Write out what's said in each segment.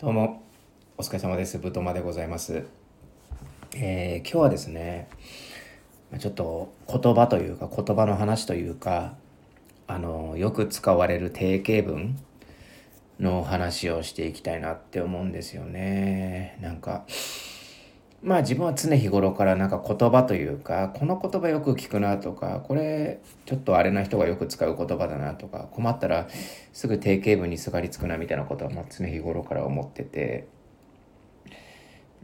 どうも。お疲れ様です。ぶとまでございます、えー今日はですねちょっと言葉というか言葉の話というかあのよく使われる定型文の話をしていきたいなって思うんですよね。なんかまあ自分は常日頃からなんか言葉というかこの言葉よく聞くなとかこれちょっとあれな人がよく使う言葉だなとか困ったらすぐ定型文にすがりつくなみたいなことはまあ常日頃から思ってて。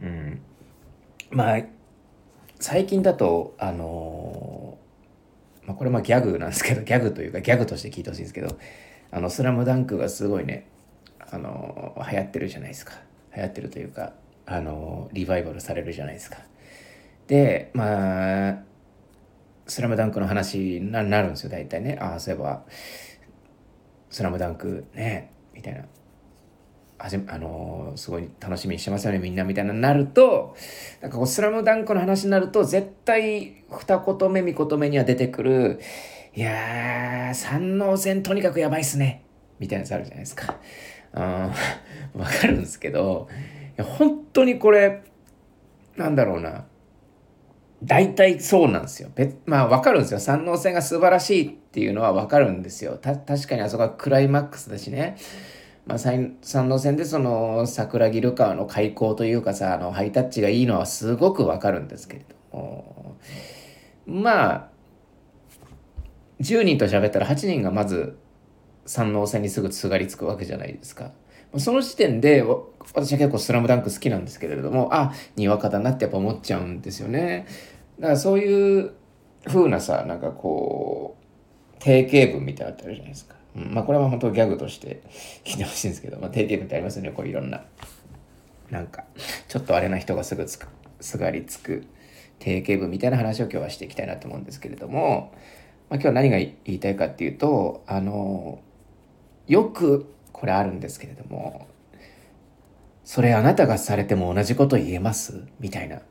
うん。まあ最近だとあのまあ、これまあギャグなんですけどギャグというかギャグとして聞いてほしいんですけど「あのスラムダンクがすごいねあの流行ってるじゃないですか。流行ってるというかあのリバイバルされるじゃないですか。でまあ「スラムダンクの話になるんですよ大体ね。ああそういえば「スラムダンクねみたいな。あのすごい楽しみにしてますよねみんなみたいななるとなんかこう「スラムダンクの話になると絶対二言目三言目には出てくる「いやー三能戦とにかくやばいっすね」みたいなやつあるじゃないですか。わかるんですけどや本当にこれなんだろうな大体そうなんですよ。まあわかるんですよ。三能戦が素晴らしいっていうのはわかるんですよ。た確かにあそこはクライマックスだしね。まあ、三能戦でその桜木ルカワの開口というかさあのハイタッチがいいのはすごくわかるんですけれどもまあ10人と喋ったら8人がまず三能戦にすぐすがりつくわけじゃないですか。その時点で私は結構「スラムダンク好きなんですけれどもあにわかだなってやっぱ思っちゃうんですよね。だからそういう風なさなんかこう定型文みたいなのってあったじゃないですか。うん、まあこれは本当ギャグとして聞いてほしいんですけど、まあ、定型文ってありますよねこういろんな。なんかちょっとあれな人がすぐつくすがりつく定型文みたいな話を今日はしていきたいなと思うんですけれども、まあ、今日は何が言いたいかっていうとあのよくこれあるんですけれどもそれあなたがされても同じこと言えます？みたいな。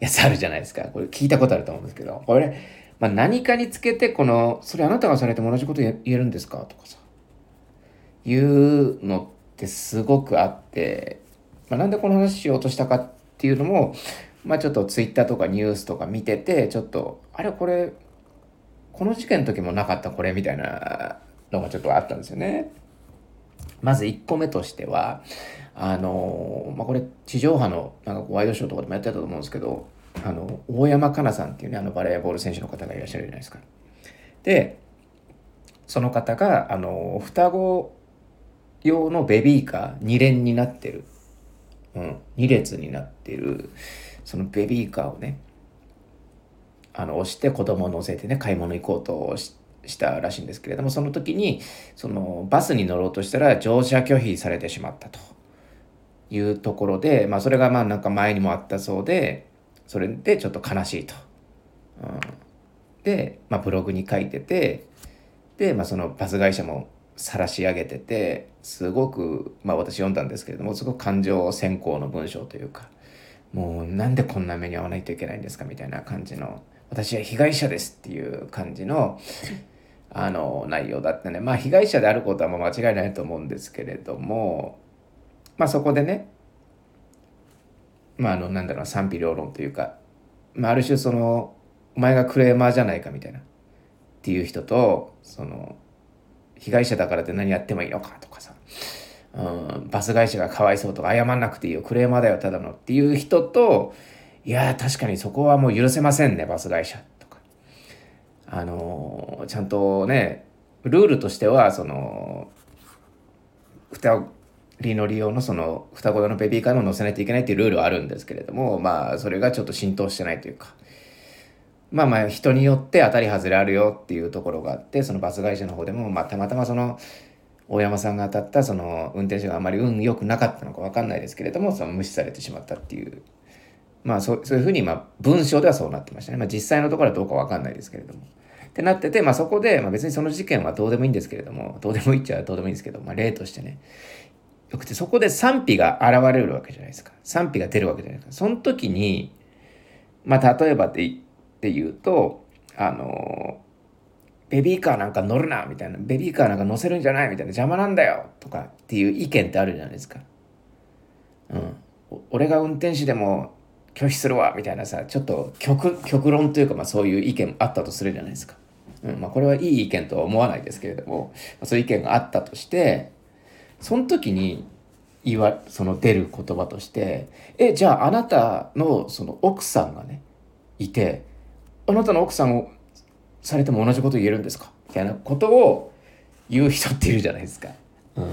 やつあるじゃないですか。これ聞いたことあると思うんですけど。これ、まあ、何かにつけてこの「それあなたがされても同じこと言えるんですか?」とかさ。いうのってすごくあって、まあ、なんでこの話しようとしたかっていうのもまあちょっとツイッターとかニュースとか見ててちょっとあれこれこの事件の時もなかったこれ？みたいなのがちょっとあったんですよね。まず1個目としてはあのまあこれ地上波のなんかワイドショーとかでもやってたと思うんですけどあの大山かなさんっていうねあのバレーボール選手の方がいらっしゃるじゃないですか。でその方があの双子用のベビーカー2連になってる、うん、2列になってるそのベビーカーをねあの押して子供を乗せてね買い物行こうとししたらしいんですけれどもその時にそのバスに乗ろうとしたら乗車拒否されてしまったというところで、まあ、それがまあなんか前にもあったそうでそれでちょっと悲しいと。うん、で、まあ、ブログに書いててで、まあ、そのバス会社も晒し上げててすごく、まあ、私読んだんですけれどもすごく感情先行の文章というかもうなんでこんな目に遭わないといけないんですかみたいな感じの私は被害者ですっていう感じのあの内容だったね。まあ被害者であることはもう間違いないと思うんですけれどもまあそこでねまああのなんだろう賛否両論というか、まあ、ある種そのお前がクレーマーじゃないかみたいなっていう人とその被害者だからって何やってもいいのかとかさ、うん、バス会社がかわいそうとか謝んなくていいよクレーマーだよただのっていう人といや確かにそこはもう許せませんねバス会社とかあのちゃんとねルールとしてはその双人乗り用のその双子用のベビーカーも乗せないといけないっていうルールはあるんですけれどもまあそれがちょっと浸透してないというか。まあまあ人によって当たり外れあるよっていうところがあってそのバス会社の方でも、まあ、たまたまその大山さんが当たったその運転手があまり運良くなかったのか分かんないですけれどもその無視されてしまったっていう。まあそうそういうふうにまあ文章ではそうなってましたね、まあ、実際のところはどうか分かんないですけれども。ってなってて、まあ、そこで、まあ、別にその事件はどうでもいいんですけれどもどうでもいいっちゃどうでもいいんですけど、まあ、例としてね。よくてそこで賛否が現れるわけじゃないですか。賛否が出るわけじゃないですか。その時にまあ例えばって言うとあのベビーカーなんか乗るなみたいな。ベビーカーなんか乗せるんじゃないみたいな。邪魔なんだよとかっていう意見ってあるじゃないですか。うん。俺が運転手でも拒否するわみたいなさちょっと極極論というか、まあ、そういう意見あったとするじゃないですか。うんまあ、これはいい意見とは思わないですけれども、まあ、そういう意見があったとしてその時に言わその出る言葉として「えじゃああなたのその奥さんがねいてあなたの奥さんをされても同じこと言えるんですか?」みたいなことを言う人っているじゃないですか。うん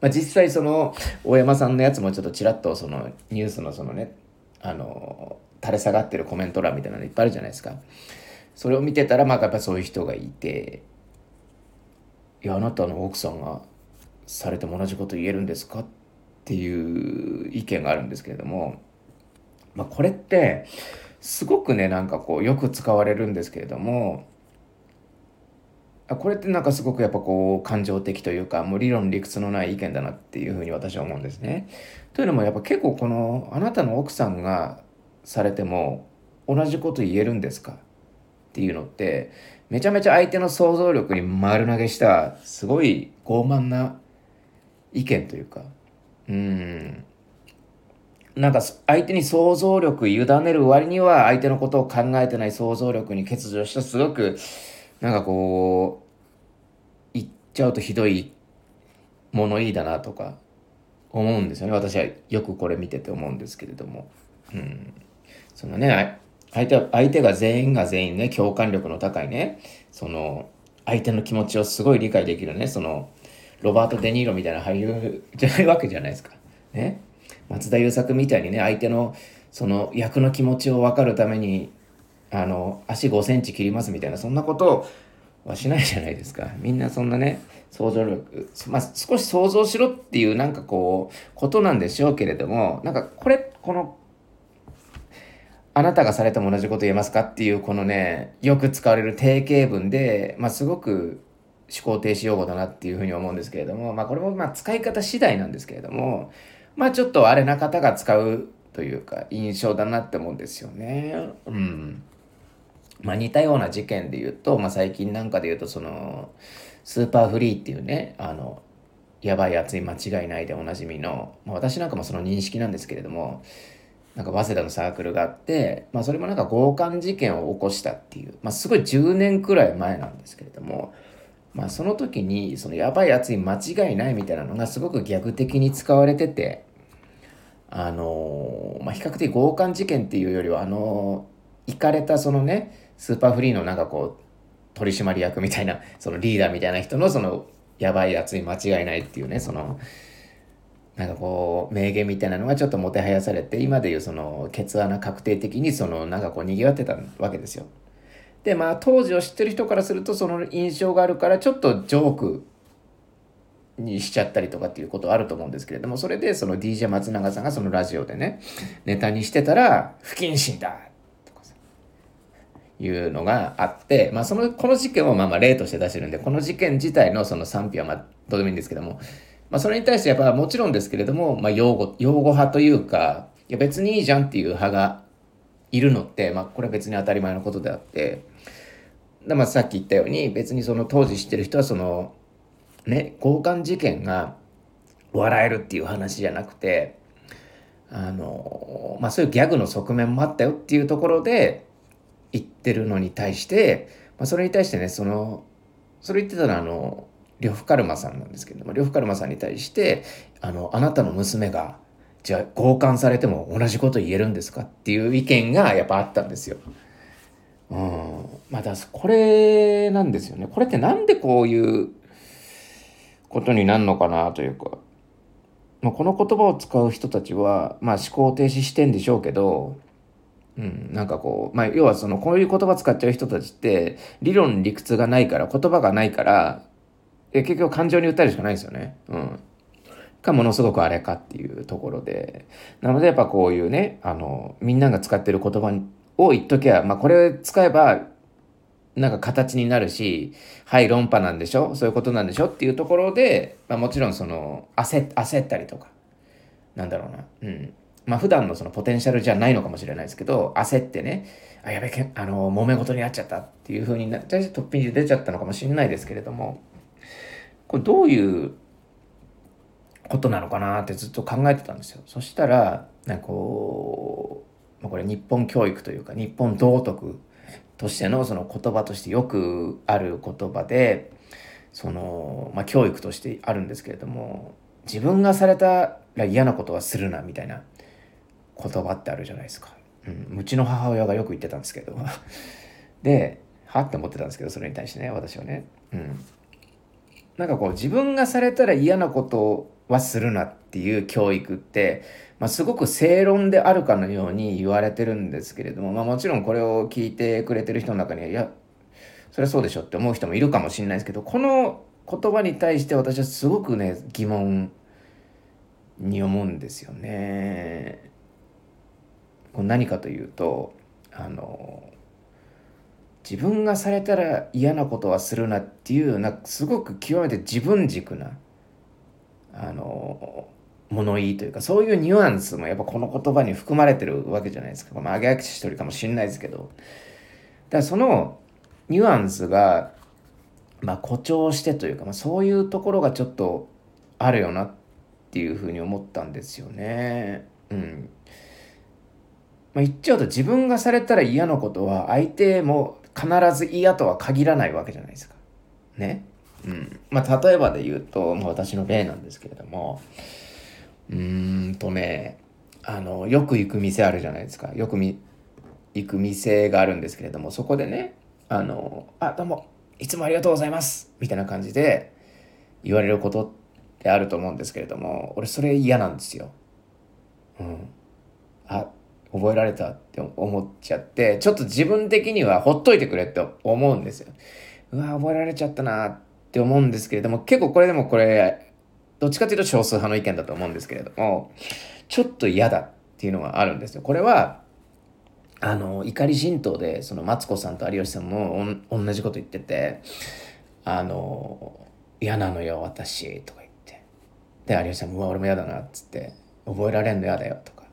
まあ、実際その大山さんのやつもちょっとちらっとそのニュースのそのねあの垂れ下がってるコメント欄みたいなのいっぱいあるじゃないですか。それを見てたらまあやっぱそういう人がいて「いやあなたの奥さんがされても同じこと言えるんですか?」っていう意見があるんですけれども、まあ、これってすごくねなんかこうよく使われるんですけれどもこれってなんかすごくやっぱこう感情的というかもう理論理屈のない意見だなっていうふうに私は思うんですね。というのもやっぱ結構このあなたの奥さんがされても同じこと言えるんですか？っていうのってめちゃめちゃ相手の想像力に丸投げしたすごい傲慢な意見というか。うん。なんか相手に想像力委ねる割には相手のことを考えてない想像力に欠如したすごくなんかこう言っちゃうとひどい物言いだなとか思うんですよね。私はよくこれ見てて思うんですけれども。うん、そのね相手相手が全員が全員ね共感力の高いねその相手の気持ちをすごい理解できるねそのロバート・デ・ニーロみたいな俳優じゃないわけじゃないですか。ね。松田優作みたいにね相手のその役の気持ちを分かるためにあの足5センチ切りますみたいなそんなことはしないじゃないですか。みんなそんなね想像力、まあ、少し想像しろっていうなんかこうことなんでしょうけれどもなんかこれこのあなたがされても同じこと言えますかっていうこのねよく使われる定型文で、まあ、すごく思考停止用語だなっていうふうに思うんですけれども、まあ、これもまあ使い方次第なんですけれどもまあちょっとあれな方が使うというか印象だなって思うんですよね。うんまあ、似たような事件で言うと、まあ、最近なんかで言うとそのスーパーフリーっていうねあのやばい熱い間違いないでおなじみの、まあ、私なんかもその認識なんですけれどもなんか早稲田のサークルがあって、まあ、それもなんか強姦事件を起こしたっていう、まあ、すごい10年くらい前なんですけれども、まあ、その時にそのやばい熱い間違いないみたいなのがすごく逆的に使われててあのー、まあ、比較的強姦事件っていうよりはあのー、かれたそのねスーパーフリーのなんかこう取締役みたいなそのリーダーみたいな人のそのやばい熱い間違いないっていうねそのなんかこう名言みたいなのがちょっともてはやされて今でいうそのケツ穴確定的にそのなんかこう賑わってたわけですよ。でまあ当時を知ってる人からするとその印象があるからちょっとジョークにしちゃったりとかっていうことはあると思うんですけれどもそれでその DJ 松永さんがそのラジオでねネタにしてたら不謹慎だとかさいうのがあってまあそのこの事件をまあまあ例として出してるんでこの事件自体のその賛否はまあどうでもいいんですけどもまあ、それに対してやっぱもちろんですけれども、まあ、擁護、擁護派というか、いや別にいいじゃんっていう派がいるのって、まあ、これは別に当たり前のことであって、でまあ、さっき言ったように、別にその当時知ってる人はその、ね、交換事件が笑えるっていう話じゃなくて、あの、まあそういうギャグの側面もあったよっていうところで言ってるのに対して、まあそれに対してね、その、それ言ってたのはあの、呂布カルマさんなんですけれども呂布カルマさんに対してあのあなたの娘がじゃあ強姦されても同じこと言えるんですかっていう意見がやっぱあったんですよ。うん、まだこれなんですよね。これってなんでこういうことになるのかなというか、まあ、この言葉を使う人たちは、まあ、思考停止してんでしょうけど、うん、なんかこう、まあ、要はそのこういう言葉使っちゃう人たちって理論理屈がないから言葉がないからえ結局感情に訴えるしかないですよね。うん。かものすごくあれかっていうところで。なのでやっぱこういうね、あの、みんなが使ってる言葉を言っときゃ、まあこれ使えば、なんか形になるし、はい、論破なんでしょ？そういうことなんでしょっていうところで、まあもちろんその、焦焦ったりとか、なんだろうな。うん。まあ普段のそのポテンシャルじゃないのかもしれないですけど、焦ってね、あ、やべけ、あの、揉め事になっちゃったっていう風になって、突飛に出ちゃったのかもしれないですけれども、これどういうことなのかなってずっと考えてたんですよ。そしたら、なんかこう、ま、これ日本教育というか日本道徳としてのその言葉としてよくある言葉で、その、まあ、教育としてあるんですけれども、自分がされたら嫌なことはするなみたいな言葉ってあるじゃないですか。うん、うちの母親がよく言ってたんですけど。で、はって思ってたんですけど、それに対してね、私はね。うん。なんかこう、自分がされたら嫌なことはするなっていう教育って、まあ、すごく正論であるかのように言われてるんですけれども、まあ、もちろんこれを聞いてくれてる人の中には、いや、それはそうでしょって思う人もいるかもしれないですけど、この言葉に対して私はすごくね、疑問に思うんですよね。何かというと、あの、自分がされたら嫌なことはするなっていうなすごく極めて自分軸なあの物言いというかそういうニュアンスもやっぱこの言葉に含まれてるわけじゃないですか。まあ、上げ足しとるかもしれないですけど。だからそのニュアンスが、まあ、誇張してというか、まあ、そういうところがちょっとあるよなっていうふうに思ったんですよね。うん。まあ、言っちゃうと自分がされたら嫌なことは相手も必ず嫌とは限らないわけじゃないですか。ね？うん。まあ、例えばで言うと、まあ、私の例なんですけれども、うーんとね、あの、よく行く店あるじゃないですか。よく行く店があるんですけれども、そこでね、あの、あ、どうも、いつもありがとうございます。みたいな感じで言われることってあると思うんですけれども、俺それ嫌なんですよ。うん。あ、覚えられたって思っちゃって、ちょっと自分的にはほっといてくれって思うんですよ。うわ、覚えられちゃったなって思うんですけれども、結構これでもこれ、どっちかというと少数派の意見だと思うんですけれども、ちょっと嫌だっていうのがあるんですよ。これは、あの、怒り神道で、そのマツコさんと有吉さんも同じこと言ってて、あの、嫌なのよ、私、とか言って。で、有吉さんも、うわ、俺も嫌だな、っつって、覚えられんの嫌だよ、とか。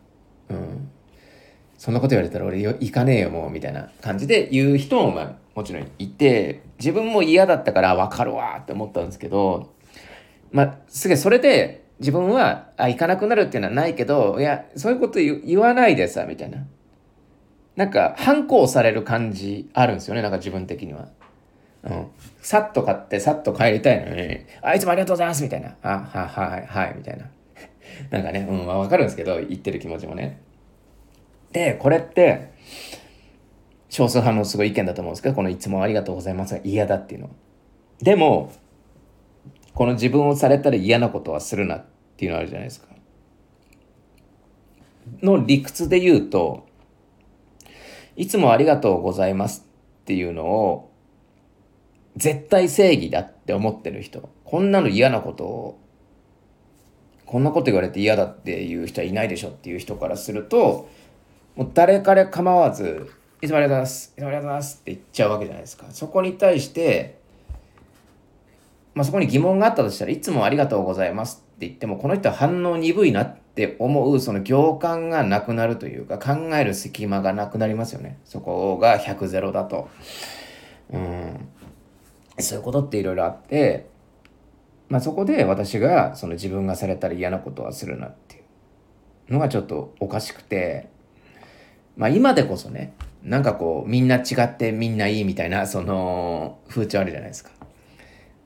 うん。そんなこと言われたら俺行かねえよもうみたいな感じで言う人もまあもちろんいて自分も嫌だったから分かるわって思ったんですけどまあすげえそれで自分はあ行かなくなるっていうのはないけどいやそういうこと言わないでさみたいななんか反抗される感じあるんですよねなんか自分的には。うん。さっと買ってさっと帰りたいのに、あ、いつもありがとうございますみたいな。あ、はい、はい、はい、みたいな。なんかね、うん、わかるんですけど、言ってる気持ちもね。で、これって、少数派のすごい意見だと思うんですけど、このいつもありがとうございますが嫌だっていうの。でも、この自分をされたら嫌なことはするなっていうのあるじゃないですか。の理屈で言うと、いつもありがとうございますっていうのを、絶対正義だって思ってる人、こんなの嫌なことを、こんなこと言われて嫌だっていう人はいないでしょっていう人からすると、もう誰彼構わず、いつもありがとうございます。いつもありがとうございますって言っちゃうわけじゃないですか。そこに対して、まあ、そこに疑問があったとしたらいつもありがとうございますって言っても、この人は反応鈍いなって思う、その行間がなくなるというか、考える隙間がなくなりますよね。そこが100ゼロだと。うん。そういうことっていろいろあって、まあ、そこで私がその自分がされたら嫌なことはするなっていうのがちょっとおかしくて、まあ今でこそね、なんかこう、みんな違ってみんないいみたいな、その、風潮あるじゃないですか。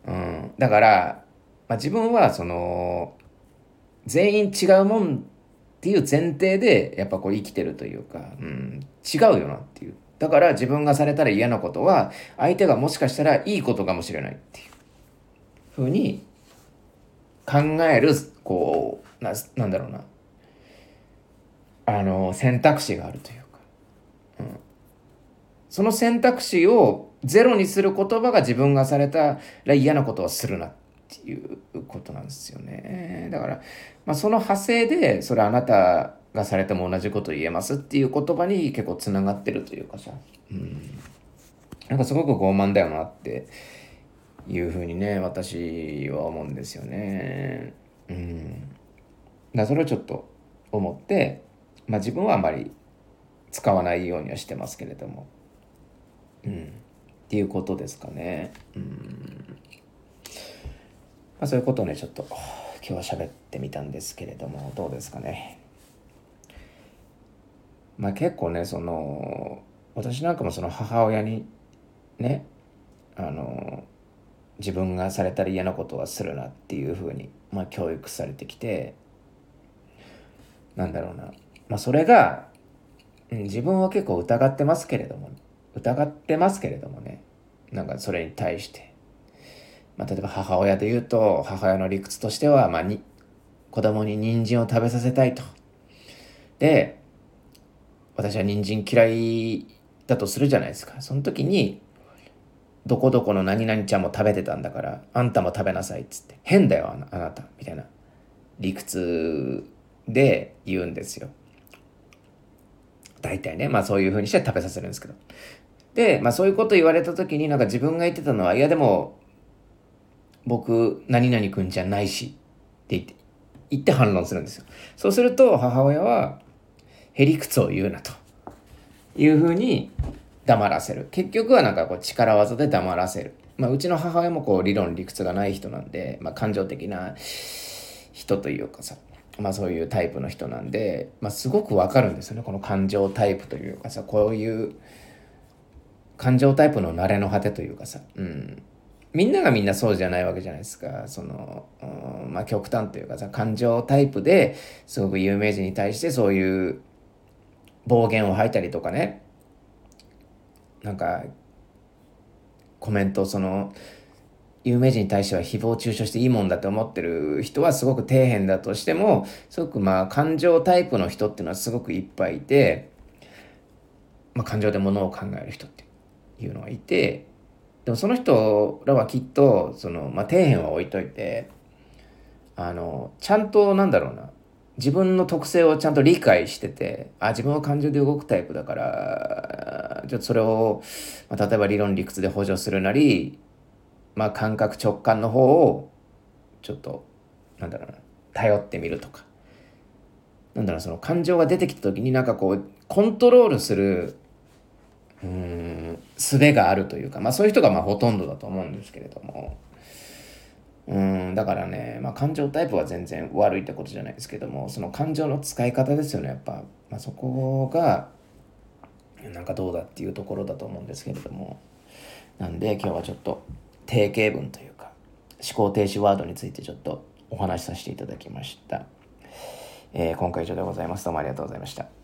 うん。だから、まあ自分はその、全員違うもんっていう前提で、やっぱこう生きてるというか、うん、違うよなっていう。だから自分がされたら嫌なことは、相手がもしかしたらいいことかもしれないっていうふうに考える、こう、な、なんだろうな。あの、選択肢があるというその選択肢をゼロにする言葉が自分がされたら嫌なことはするなっていうことなんですよね。だから、まあ、その派生で、それあなたがされても同じこと言えますっていう言葉に結構つながってるというかさ、うん。なんかすごく傲慢だよなっていうふうにね、私は思うんですよね。うん。だそれをちょっと思って、まあ自分はあまり使わないようにはしてますけれども。うん、っていうことですかね。うん。まあ、そういうことをねちょっと今日は喋ってみたんですけれどもどうですかね。まあ結構ねその私なんかもその母親にねあの自分がされたら嫌なことはするなっていうふうに、まあ、教育されてきてなんだろうな、まあ、それが、自分は結構疑ってますけれども疑ってますけれどもねなんかそれに対して、まあ、例えば母親で言うと母親の理屈としては、まあ、に子供に人参を食べさせたいと。で私は人参嫌いだとするじゃないですかその時にどこどこの何々ちゃんも食べてたんだから、あんたも食べなさいっつって、変だよあなた、みたいな理屈で言うんですよ。大体ね、まあそういうふうにして食べさせるんですけど。で、まあそういうこと言われた時になんか自分が言ってたのは、いやでも、僕、何々くんじゃないし、って言って、言って反論するんですよ。そうすると母親は、へりくつを言うなというふうに黙らせる。結局はなんかこう力技で黙らせる、まあ、うちの母親もこう理論理屈がない人なんで、まあ、感情的な人というかさまあそういうタイプの人なんで、まあ、すごくわかるんですよね。この感情タイプというかさこういう感情タイプの慣れの果てというかさ、うん、みんながみんなそうじゃないわけじゃないですか。その、うん、まあ極端というかさ感情タイプですごく有名人に対してそういう暴言を吐いたりとかね。なんかコメントその有名人に対しては誹謗中傷していいもんだって思ってる人はすごく底辺だとしてもすごくまあ感情タイプの人っていうのはすごくいっぱいいて、まあ、感情でものを考える人っていうのがいてでもその人らはきっとその、まあ、底辺は置いといてあのちゃんとなんだろうな自分の特性をちゃんと理解してて、あ、自分は感情で動くタイプだから、ちょっとそれを、まあ、例えば理論理屈で補助するなり、まあ感覚直感の方を、ちょっと、なんだろうな、頼ってみるとか。なんだろう、その感情が出てきた時になんかこう、コントロールする、うん、術があるというか、まあそういう人がまあほとんどだと思うんですけれども、うんだからね、まあ、感情タイプは全然悪いってことじゃないですけどもその感情の使い方ですよねやっぱ、まあ、そこがなんかどうだっていうところだと思うんですけれども。なんで今日はちょっと定型文というか思考停止ワードについてちょっとお話しさせていただきました、えー、今回以上でございます。どうもありがとうございました。